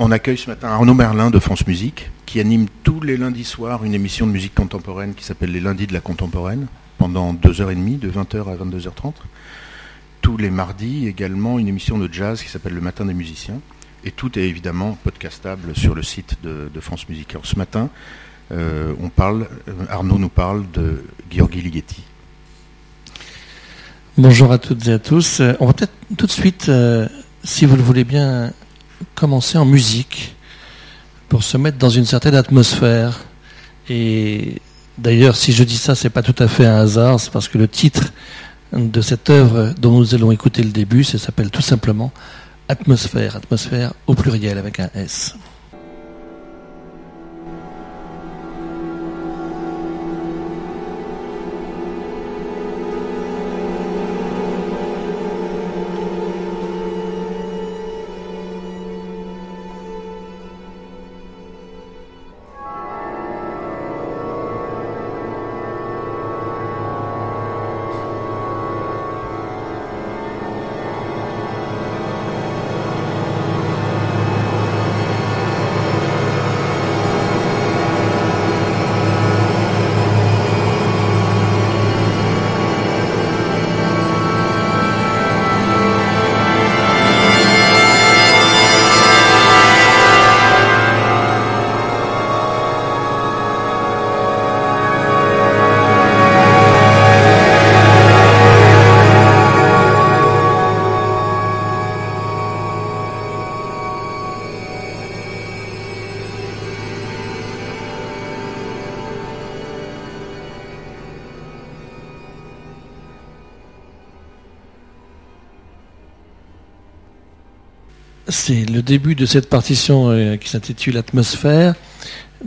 On accueille ce matin Arnaud Merlin de France Musique, qui anime tous les lundis soirs une émission de musique contemporaine qui s'appelle Les Lundis de la Contemporaine, pendant deux heures et demie, de 20h à 22h30. Tous les mardis également une émission de jazz qui s'appelle Le Matin des Musiciens. Et tout est évidemment podcastable sur le site de, France Musique. Alors ce matin, euh, on parle, euh, Arnaud nous parle de Gheorghi Ligeti. Bonjour à toutes et à tous. Euh, on va peut-être tout de suite, si vous le voulez bien, commencer en musique pour se mettre dans une certaine atmosphère. Et d'ailleurs, si je dis ça, c'est pas tout à fait un hasard, c'est parce que le titre de cette œuvre dont nous allons écouter le début, ça s'appelle tout simplement Atmosphère, atmosphère au pluriel avec un S. C'est le début de cette partition euh, qui s'intitule Atmosphère.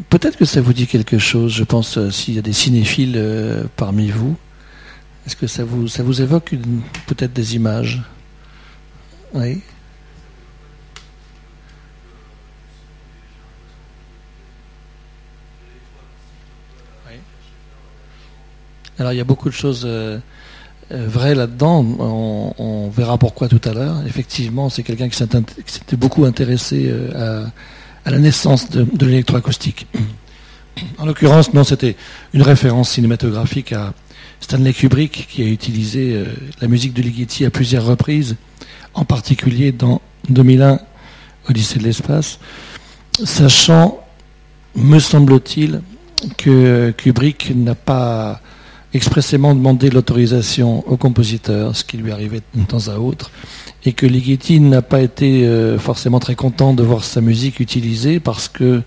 Peut-être que ça vous dit quelque chose, je pense, euh, s'il y a des cinéphiles euh, parmi vous. Est-ce que ça vous, ça vous évoque peut-être des images? Oui Alors il y a beaucoup de choses vrai là-dedans. On, verra pourquoi tout à l'heure. Effectivement, c'est quelqu'un qui s'était beaucoup intéressé euh, à, la naissance de, l'électroacoustique. En l'occurrence, non, c'était une référence cinématographique à Stanley Kubrick, qui a utilisé euh, la musique de Ligeti à plusieurs reprises, en particulier dans 2001, Odyssée de l'espace, sachant, me semble-t-il, que Kubrick n'a pas expressément demandé l'autorisation au compositeur, ce qui lui arrivait de temps à autre, et que Ligeti n'a pas été euh, forcément très content de voir sa musique utilisée parce que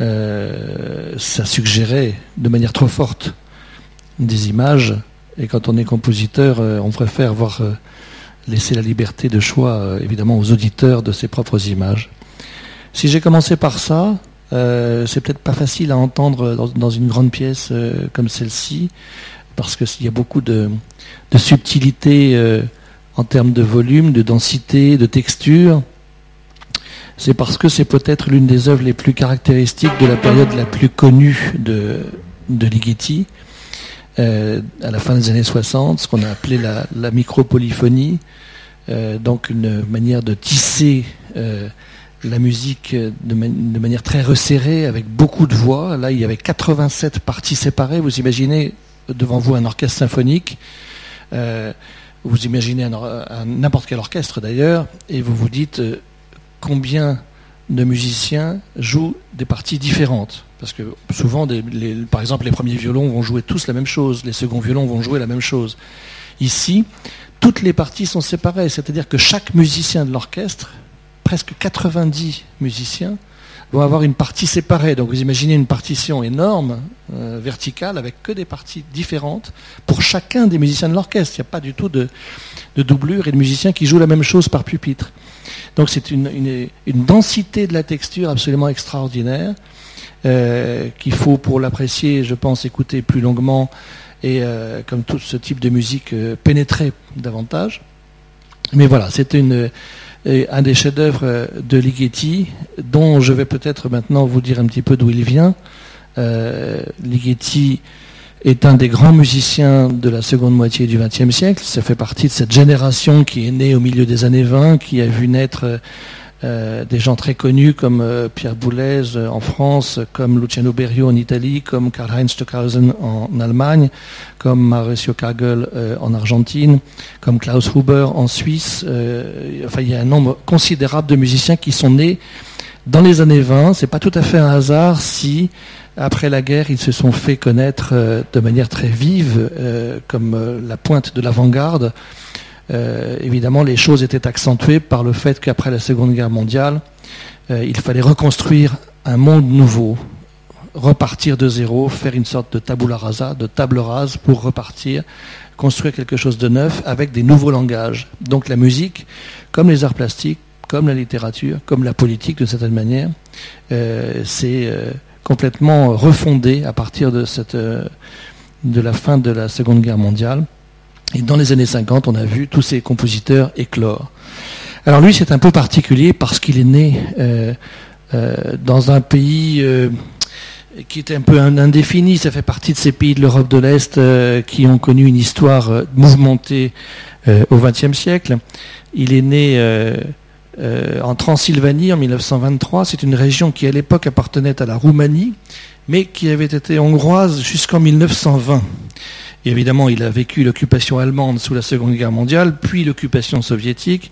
euh, ça suggérait de manière trop forte des images, et quand on est compositeur, euh, on préfère voir laisser la liberté de choix, évidemment, aux auditeurs de ses propres images. Si j'ai commencé par ça, euh, c'est peut-être pas facile à entendre dans, une grande pièce euh, comme celle-ci, parce qu'il y a beaucoup de, subtilité euh, en termes de volume, de densité, de texture. C'est parce que c'est peut-être l'une des œuvres les plus caractéristiques de la période la plus connue de, de Ligeti, à la fin des années 60, ce qu'on a appelé la, la micropolyphonie, donc une manière de tisser la musique de, manière très resserrée, avec beaucoup de voix. Là, il y avait 87 parties séparées. Vous imaginez devant vous un orchestre symphonique. Euh, vous imaginez n'importe quel orchestre d'ailleurs, et vous vous dites euh, combien de musiciens jouent des parties différentes? Parce que souvent, par exemple, les premiers violons vont jouer tous la même chose, les seconds violons vont jouer la même chose. Ici, toutes les parties sont séparées, c'est-à-dire que chaque musicien de l'orchestre presque 90 musiciens vont avoir une partie séparée. Donc vous imaginez une partition énorme, euh, verticale, avec que des parties différentes pour chacun des musiciens de l'orchestre. Il n'y a pas du tout de, doublure et de musiciens qui jouent la même chose par pupitre. Donc c'est une, densité de la texture absolument extraordinaire euh, qu'il faut pour l'apprécier, je pense, écouter plus longuement et euh, comme tout ce type de musique pénétrer davantage. Mais voilà, c'était une un des chefs-d'œuvre euh, de Ligeti, dont je vais peut-être maintenant vous dire un petit peu d'où il vient. Euh, Ligeti est un des grands musiciens de la seconde moitié du XXe siècle. Ça fait partie de cette génération qui est née au milieu des années 20, qui a vu naître euh, des gens très connus comme euh, Pierre Boulez en France, comme Luciano Berio en Italie, comme Karl-Heinz Stockhausen en Allemagne, comme Mauricio Kagel en Argentine, comme Klaus Huber en Suisse. enfin, il y a un nombre considérable de musiciens qui sont nés dans les années 20. C'est pas tout à fait un hasard si après la guerre, ils se sont fait connaître de manière très vive comme la pointe de l'avant-garde euh, évidemment, les choses étaient accentuées par le fait qu'après la Seconde Guerre mondiale, euh, il fallait reconstruire un monde nouveau, repartir de zéro, faire une sorte de tabula rasa, de table rase pour repartir, construire quelque chose de neuf avec des nouveaux langages. Donc la musique, comme les arts plastiques, comme la littérature, comme la politique de certaine manière, euh, c'est complètement refondé à partir de la fin de la Seconde Guerre mondiale. Et dans les années 50, on a vu tous ces compositeurs éclore. Alors lui, c'est un peu particulier parce qu'il est né euh, euh, dans un pays euh, qui est un peu indéfini. Ça fait partie de ces pays de l'Europe de l'Est qui ont connu une histoire mouvementée au XXe siècle. Il est né en Transylvanie en 1923. C'est une région qui à l'époque appartenait à la Roumanie, mais qui avait été hongroise jusqu'en 1920 évidemment, il a vécu l'occupation allemande sous la Seconde Guerre mondiale, puis l'occupation soviétique.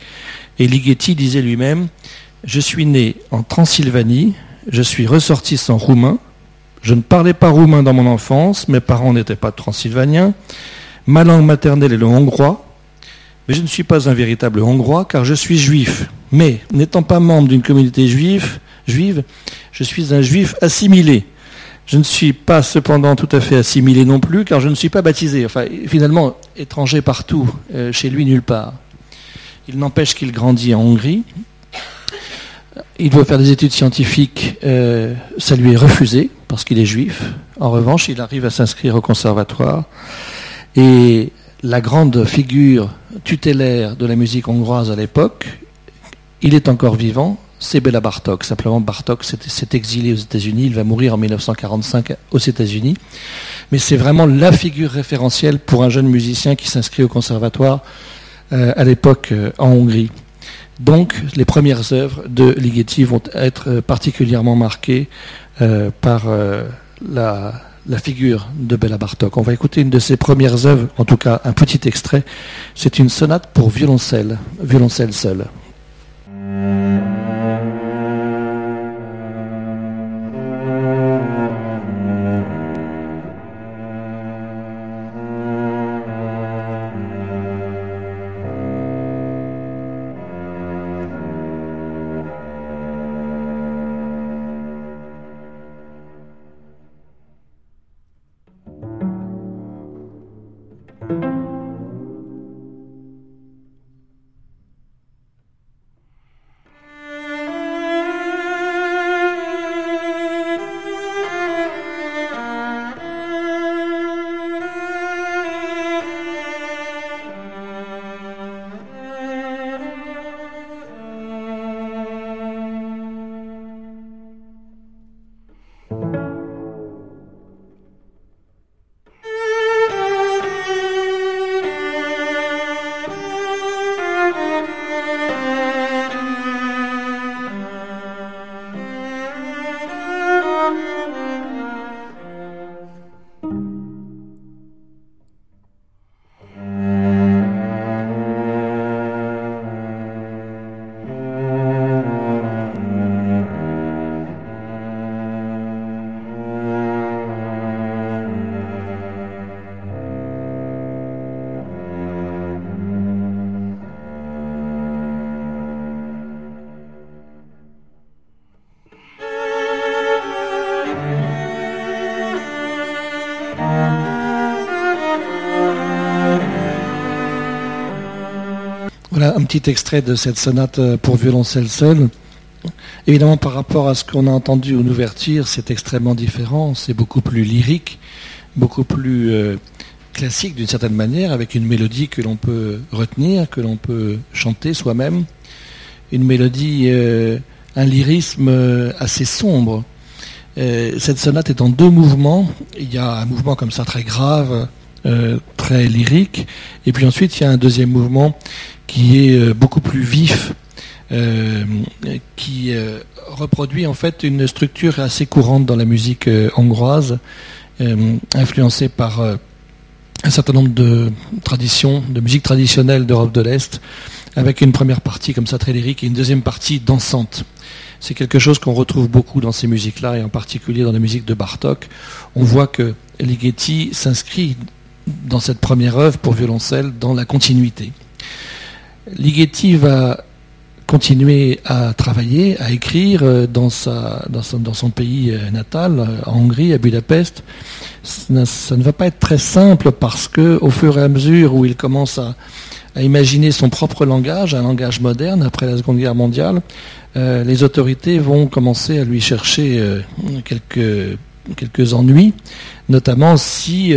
Et Ligeti disait lui-même Je suis né en Transylvanie, je suis ressortissant roumain, je ne parlais pas roumain dans mon enfance, mes parents n'étaient pas transylvaniens, ma langue maternelle est le hongrois, mais je ne suis pas un véritable hongrois car je suis juif. Mais n'étant pas membre d'une communauté juive, juive, je suis un juif assimilé. Je ne suis pas cependant tout à fait assimilé non plus, car je ne suis pas baptisé. Enfin, finalement, étranger partout, euh, chez lui nulle part. Il n'empêche qu'il grandit en Hongrie. Il veut faire des études scientifiques, euh, ça lui est refusé parce qu'il est juif. En revanche, il arrive à s'inscrire au conservatoire. Et la grande figure tutélaire de la musique hongroise à l'époque, il est encore vivant, c'est Bela Bartok. Simplement, Bartok s'est exilé aux États-Unis. Il va mourir en 1945 aux États-Unis. Mais c'est vraiment la figure référentielle pour un jeune musicien qui s'inscrit au conservatoire euh, à l'époque euh, en Hongrie. Donc, les premières œuvres de Ligeti vont être euh, particulièrement marquées par la, figure de Bela Bartok. On va écouter une de ses premières œuvres, en tout cas un petit extrait. C'est une sonate pour violoncelle, violoncelle seul. Un petit extrait de cette sonate euh, pour violoncelle seul. Évidemment, par rapport à ce qu'on a entendu en ouverture, c'est extrêmement différent. C'est beaucoup plus lyrique, beaucoup plus euh, classique d'une certaine manière, avec une mélodie que l'on peut retenir, que l'on peut chanter soi-même. Une mélodie, euh, un lyrisme assez sombre. cette sonate est en deux mouvements. Il y a un mouvement comme ça très grave, très lyrique, et puis ensuite il y a un deuxième mouvement qui est euh, beaucoup plus vif, qui reproduit en fait une structure assez courante dans la musique hongroise, influencée par un certain nombre de traditions, de musique traditionnelle d'Europe de l'Est, avec une première partie comme ça très lyrique et une deuxième partie dansante. C'est quelque chose qu'on retrouve beaucoup dans ces musiques-là, et en particulier dans la musique de Bartok. On voit que Ligeti s'inscrit dans cette première œuvre pour violoncelle dans la continuité. Ligeti va continuer à travailler, à écrire euh, dans, sa, dans, son, pays euh, natal, euh, en Hongrie, à Budapest. Ça ne va pas être très simple parce que, au fur et à mesure où il commence à, à imaginer son propre langage, un langage moderne après la Seconde Guerre mondiale, les autorités vont commencer à lui chercher quelques, quelques ennuis, notamment si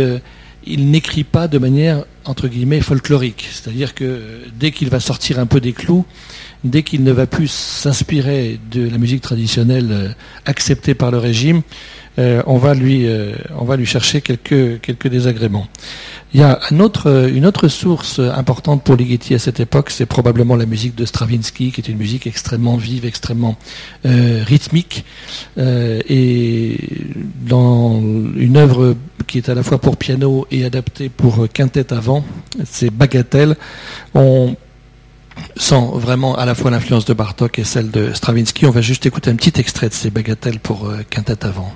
il n'écrit pas de manière entre guillemets folklorique, c'est-à-dire que dès qu'il va sortir un peu des clous, dès qu'il ne va plus s'inspirer de la musique traditionnelle euh, acceptée par le régime, euh, on, va lui, euh, on va lui chercher quelques, quelques désagréments. Il y a une autre source importante pour Ligeti à cette époque, c'est probablement la musique de Stravinsky, qui est une musique extrêmement vive, extrêmement rythmique. et dans une œuvre qui est à la fois pour piano et adaptée pour quintette avant, c'est Bagatelle. On sans vraiment à la fois l'influence de Bartok et celle de Stravinsky. On va juste écouter un petit extrait de ces bagatelles pour euh, quintette avant.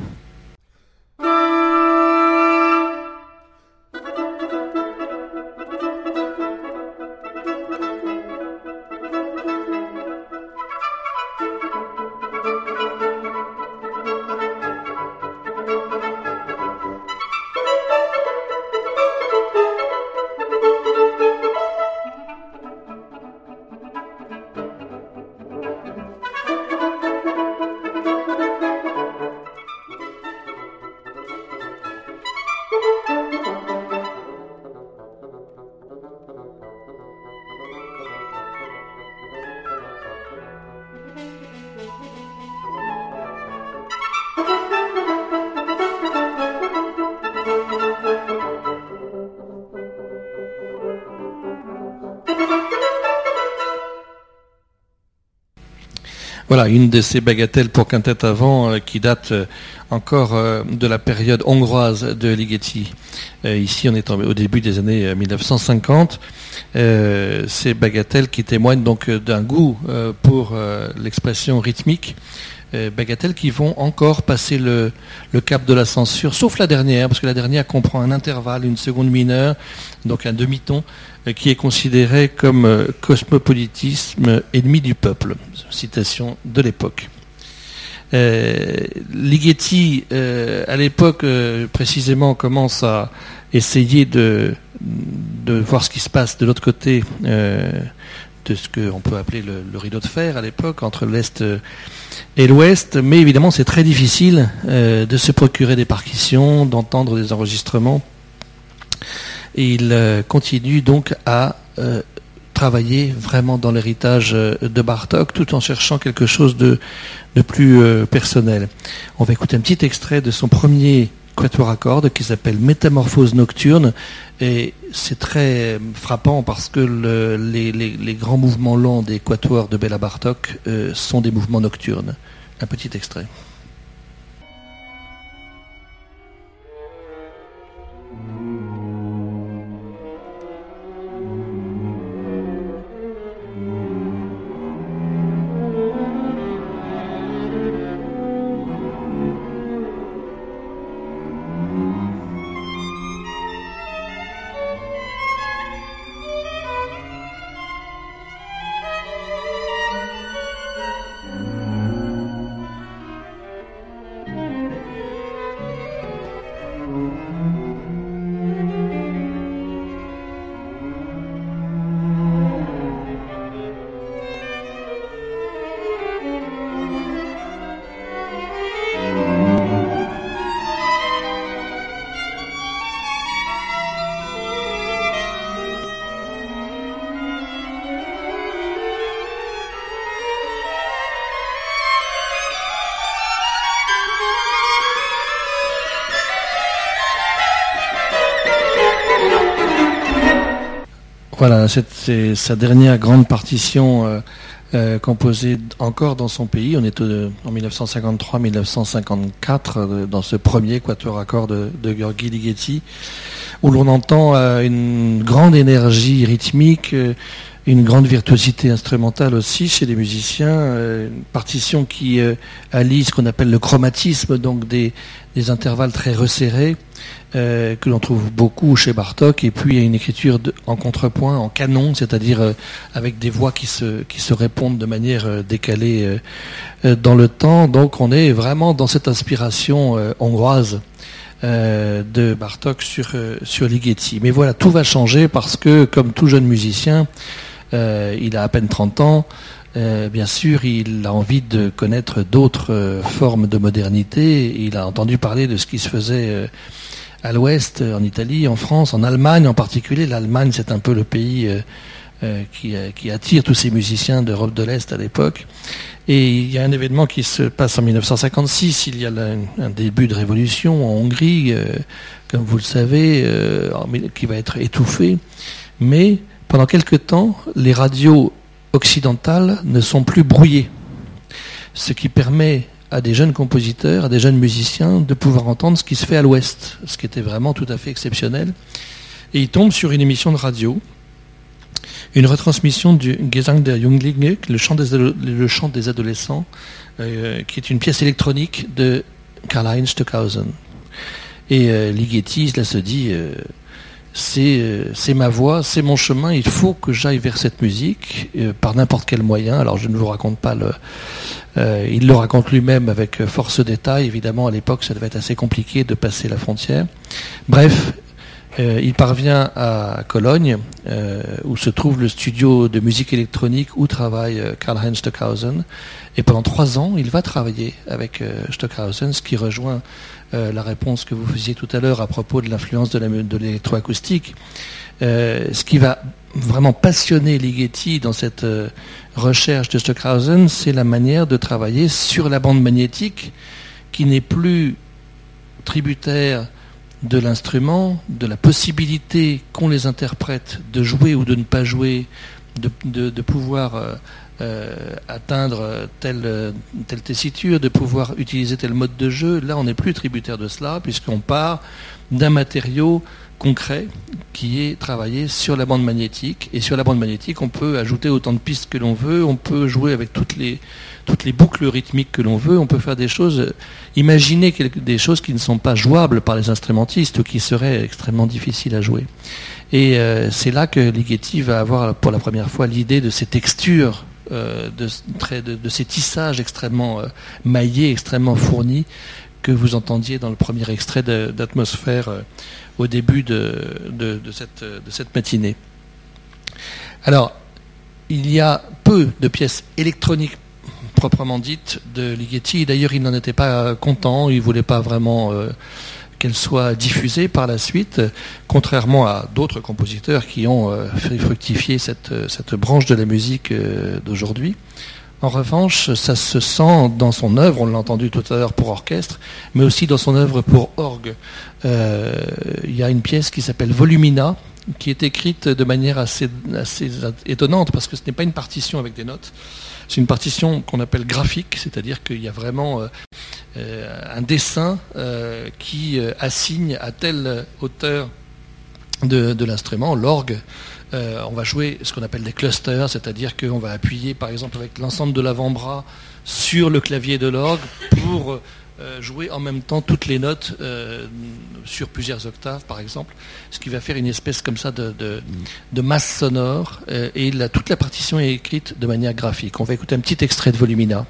Une de ces bagatelles pour quintette avant euh, qui date euh, encore euh, de la période hongroise de Ligeti. ici, on est au début des années 1950. Ces bagatelles qui témoignent donc d'un goût pour l'expression rythmique euh, bagatelles qui vont encore passer le, cap de la censure, sauf la dernière, parce que la dernière comprend un intervalle, une seconde mineure, donc un demi-ton, euh, qui est considéré comme euh, cosmopolitisme ennemi du peuple. Citation de l'époque. Ligeti, à l'époque précisément, commence à essayer de, de voir ce qui se passe de l'autre côté de ce qu'on peut appeler le, rideau de fer à l'époque, entre l'Est et l'Ouest, mais évidemment c'est très difficile euh, de se procurer des partitions, d'entendre des enregistrements. Et il euh, continue donc à euh, travailler vraiment dans l'héritage de Bartok tout en cherchant quelque chose de, plus personnel. On va écouter un petit extrait de son premier quatuor à cordes qui s'appelle Métamorphose nocturne et c'est très frappant parce que les, grands mouvements lents des quatuors de Bella Bartok euh, sont des mouvements nocturnes. Un petit extrait. Voilà, c'est sa dernière grande partition euh, euh, composé encore dans son pays. On est en 1953-1954 euh, dans ce premier quatuor accord de, de Gheorghi Ligeti, où l'on entend euh, une grande énergie rythmique, une grande virtuosité instrumentale aussi chez les musiciens, une partition qui allie ce qu'on appelle le chromatisme, donc des, intervalles très resserrés. Euh, que l'on trouve beaucoup chez Bartok, et puis une écriture en contrepoint, en canon, c'est-à-dire euh, avec des voix qui se, qui se répondent de manière euh, décalée dans le temps. Donc on est vraiment dans cette inspiration hongroise de Bartok sur, sur Ligeti. Mais voilà, tout va changer parce que, comme tout jeune musicien, il a à peine 30 ans, bien sûr, il a envie de connaître d'autres formes de modernité. Il a entendu parler de ce qui se faisait à l'ouest, euh, en Italie, en France, en Allemagne en particulier. L'Allemagne, c'est un peu le pays euh, euh, qui, attire tous ces musiciens d'Europe de l'Est à l'époque. Et il y a un événement qui se passe en 1956. Il y a un début de révolution en Hongrie, comme vous le savez, qui va être étouffé. Mais pendant quelque temps, les radios occidentales ne sont plus brouillées, ce qui permet à des jeunes compositeurs, à des jeunes musiciens de pouvoir entendre ce qui se fait à l'ouest, ce qui était vraiment tout à fait exceptionnel. Et il tombe sur une émission de radio, une retransmission du Gesang der Junglinge, le chant des, le chant des adolescents, euh, qui est une pièce électronique de Karl-Heinz Stockhausen. Et euh, Ligeti, là, se dit, euh, c'est ma voix, c'est mon chemin, il faut que j'aille vers cette musique par n'importe quel moyen. Alors je ne vous raconte pas le, euh, il le raconte lui-même avec force détail. Évidemment, à l'époque, ça devait être assez compliqué de passer la frontière. Bref, euh, il parvient à Cologne, euh, où se trouve le studio de musique électronique où travaille Karl-Heinz Stockhausen. Et pendant trois ans, il va travailler avec Stockhausen, ce qui rejoint la réponse que vous faisiez tout à l'heure à propos de l'influence de l'électroacoustique. ce qui va vraiment passionner Ligeti dans cette recherche de Stockhausen, c'est la manière de travailler sur la bande magnétique qui n'est plus tributaire de l'instrument, de la possibilité qu'ont les interprètes de jouer ou de ne pas jouer, de, pouvoir euh, euh, atteindre telle, telle tessiture, de pouvoir utiliser tel mode de jeu. Là, on n'est plus tributaire de cela, puisqu'on part d'un matériau concret qui est travaillé sur la bande magnétique. Et sur la bande magnétique, on peut ajouter autant de pistes que l'on veut, on peut jouer avec toutes les, boucles rythmiques que l'on veut, on peut faire des choses, imaginer des choses qui ne sont pas jouables par les instrumentistes ou qui seraient extrêmement difficiles à jouer. Et euh, c'est là que Ligeti va avoir pour la première fois l'idée de ces textures euh, de, de, ces tissages extrêmement euh, maillés, extrêmement fournis, que vous entendiez dans le premier extrait d'atmosphère au début de, cette, de cette matinée. Alors, il y a peu de pièces électroniques proprement dites de Ligeti. D'ailleurs, il n'en était pas content. Il ne voulait pas vraiment euh, qu'elles soient diffusées par la suite, contrairement à d'autres compositeurs qui ont euh, fait fructifier cette, cette, branche de la musique euh, d'aujourd'hui. En revanche, ça se sent dans son œuvre, on l'a entendu tout à l'heure pour orchestre, mais aussi dans son œuvre pour orgue. Euh, il y a une pièce qui s'appelle Volumina, qui est écrite de manière assez étonnante, parce que ce n'est pas une partition avec des notes, c'est une partition qu'on appelle graphique, c'est-à-dire qu'il y a vraiment euh, euh, un dessin qui assigne à telle hauteur de, l'instrument, l'orgue, euh, on va jouer ce qu'on appelle des clusters, c'est-à-dire qu'on va appuyer par exemple avec l'ensemble de l'avant-bras sur le clavier de l'orgue pour euh, jouer en même temps toutes les notes euh, sur plusieurs octaves par exemple, ce qui va faire une espèce comme ça de, masse sonore et toute la partition est écrite de manière graphique. On va écouter un petit extrait de Volumina.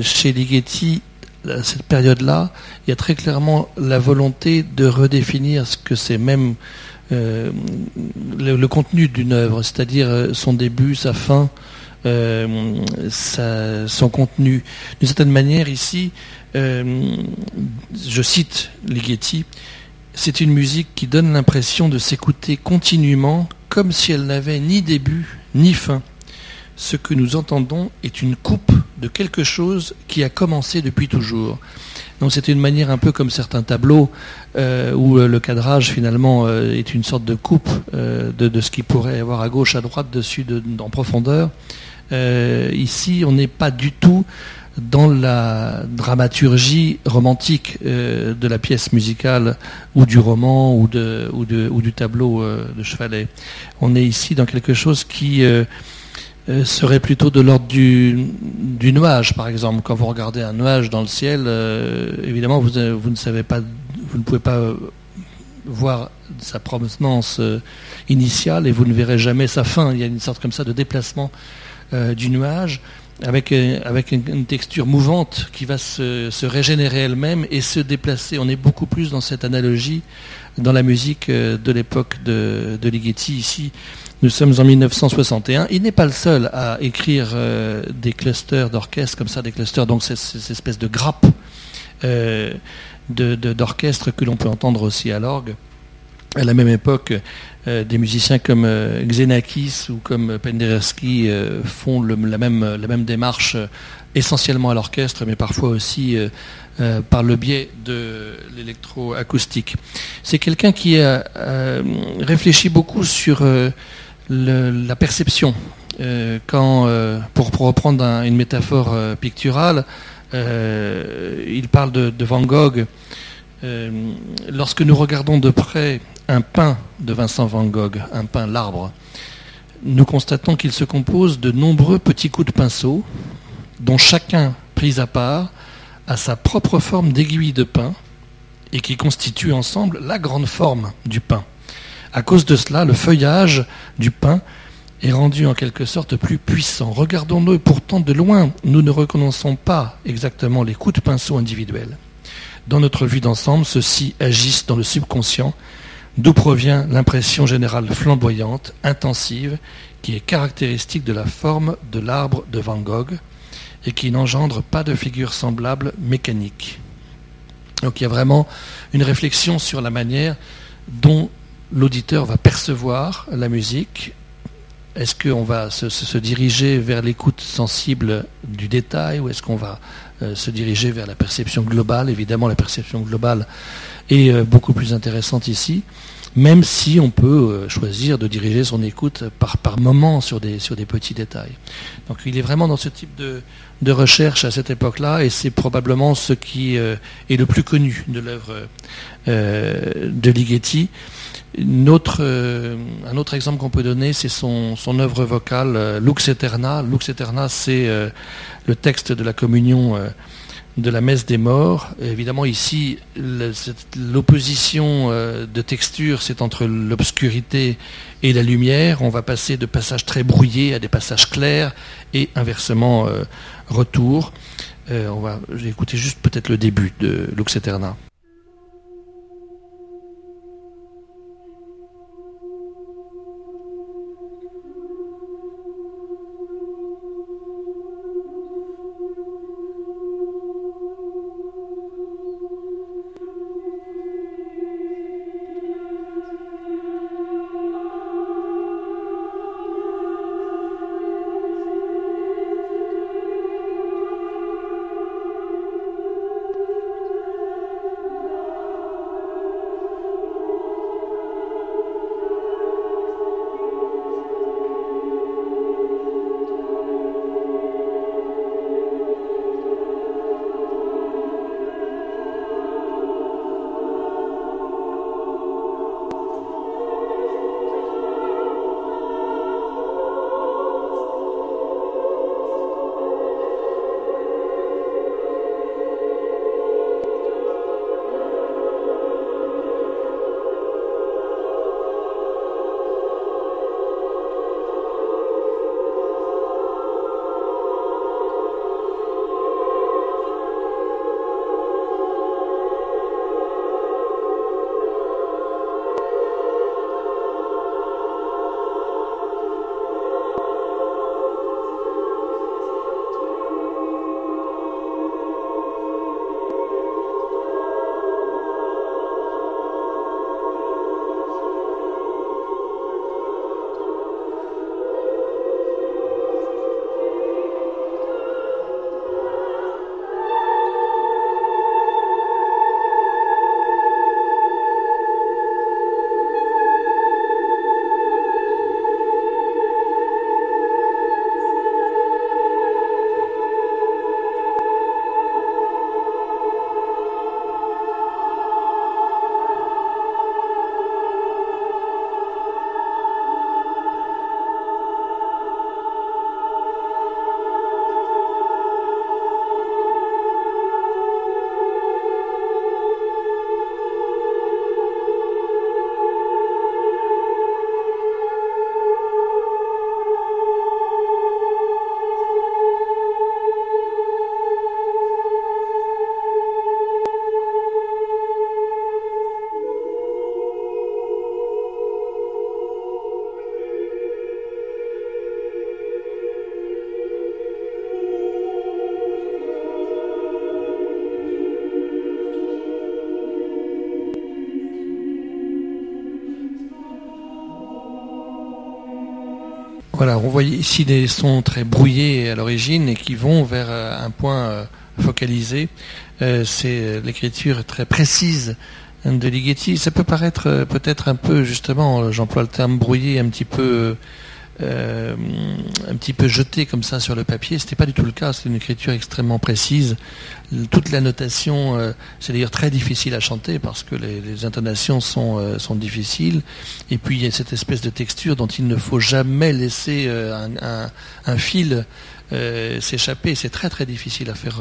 Chez Ligeti, à cette période-là, il y a très clairement la volonté de redéfinir ce que c'est même euh, le, contenu d'une œuvre, c'est-à-dire euh, son début, sa fin, euh, son contenu. D'une certaine manière, ici, je cite Ligeti, c'est une musique qui donne l'impression de s'écouter continuellement comme si elle n'avait ni début ni fin. Ce que nous entendons est une coupe de quelque chose qui a commencé depuis toujours. Donc c'est une manière un peu comme certains tableaux euh, où euh, le cadrage finalement euh, est une sorte de coupe de, ce qui pourrait avoir à gauche, à droite, dessus, en profondeur. ici, on n'est pas du tout dans la dramaturgie romantique de la pièce musicale ou du roman ou, ou du tableau de Chevalet. On est ici dans quelque chose qui serait plutôt de l'ordre du, nuage, par exemple. Quand vous regardez un nuage dans le ciel, euh, évidemment, vous, euh, vous, ne savez pas, vous ne pouvez pas voir sa provenance initiale et vous ne verrez jamais sa fin. Il y a une sorte comme ça de déplacement du nuage avec, avec une, texture mouvante qui va se, se régénérer elle-même et se déplacer. On est beaucoup plus dans cette analogie dans la musique de l'époque de, de Ligeti ici. Nous sommes en 1961. Il n'est pas le seul à écrire euh, des clusters d'orchestre comme ça, des clusters, donc ces, espèces de grappes euh, d'orchestre que l'on peut entendre aussi à l'orgue. À la même époque, euh, des musiciens comme Xenakis ou comme Penderecki font la, même, la même démarche essentiellement à l'orchestre, mais parfois aussi par le biais de l'électroacoustique. C'est quelqu'un qui a réfléchi beaucoup sur la perception. Euh, quand, euh, pour, reprendre une métaphore euh, picturale, il parle de, Van Gogh. lorsque nous regardons de près un pain de Vincent Van Gogh, un pain l'arbre, nous constatons qu'il se compose de nombreux petits coups de pinceau, dont chacun, pris à part, a sa propre forme d'aiguille de pain et qui constituent ensemble la grande forme du pain. À cause de cela, le feuillage du pin est rendu en quelque sorte plus puissant. Regardons-le pourtant de loin, nous ne reconnaissons pas exactement les coups de pinceau individuels. Dans notre vue d'ensemble, ceux-ci agissent dans le subconscient, d'où provient l'impression générale flamboyante, intensive, qui est caractéristique de la forme de l'arbre de Van Gogh et qui n'engendre pas de figure semblable mécanique. Donc il y a vraiment une réflexion sur la manière dont l'auditeur va percevoir la musique Est-ce qu'on va se, diriger vers l'écoute sensible du détail ou est-ce qu'on va euh, se diriger vers la perception globale? Évidemment, la perception globale est euh, beaucoup plus intéressante ici, même si on peut euh, choisir de diriger son écoute par, par moment sur des, sur des petits détails. Donc il est vraiment dans ce type de, de recherche à cette époque-là et c'est probablement ce qui est le plus connu de l'œuvre de Ligeti. Euh, un autre exemple qu'on peut donner, c'est son, son œuvre vocale euh, Lux Eterna. Lux Eterna, c'est euh, le texte de la communion de la messe des morts. évidemment, ici, l'opposition de texture, c'est entre l'obscurité et la lumière. On va passer de passages très brouillés à des passages clairs et inversement retour. on va écouter juste peut-être le début de Lux Eterna. Voilà, on voit ici des sons très brouillés à l'origine et qui vont vers un point focalisé. C'est l'écriture très précise de Ligeti. Ça peut paraître peut-être un peu, justement, j'emploie le terme brouillé, un petit peu euh, un petit peu jeté comme ça sur le papier. C'était pas du tout le cas. C'est une écriture extrêmement précise. Toute la notation, euh, c'est d'ailleurs très difficile à chanter parce que les, intonations sont, euh, sont difficiles. Et puis il y a cette espèce de texture dont il ne faut jamais laisser un, un, fil s'échapper. C'est très très difficile à faire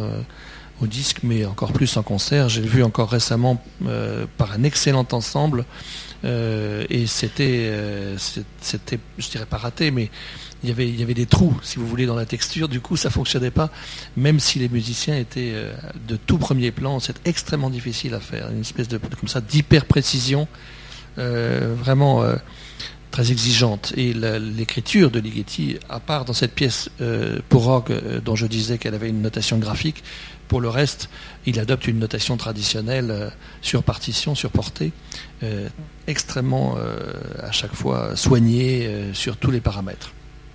au disque, mais encore plus en concert. J'ai vu encore récemment par un excellent ensemble euh, et c'était, euh, c'était, je dirais pas raté, mais il y avait, y avait des trous, si vous voulez, dans la texture. Du coup, ça fonctionnait pas, même si les musiciens étaient euh, de tout premier plan. C'est extrêmement difficile à faire, une espèce de comme ça d'hyper précision, vraiment très exigeante. Et l'écriture de Ligeti, à part dans cette pièce pour orgue dont je disais qu'elle avait une notation graphique, pour le reste, il adopte une notation traditionnelle euh, sur partition, sur portée, euh, extrêmement euh, à chaque fois soignée sur tous les paramètres.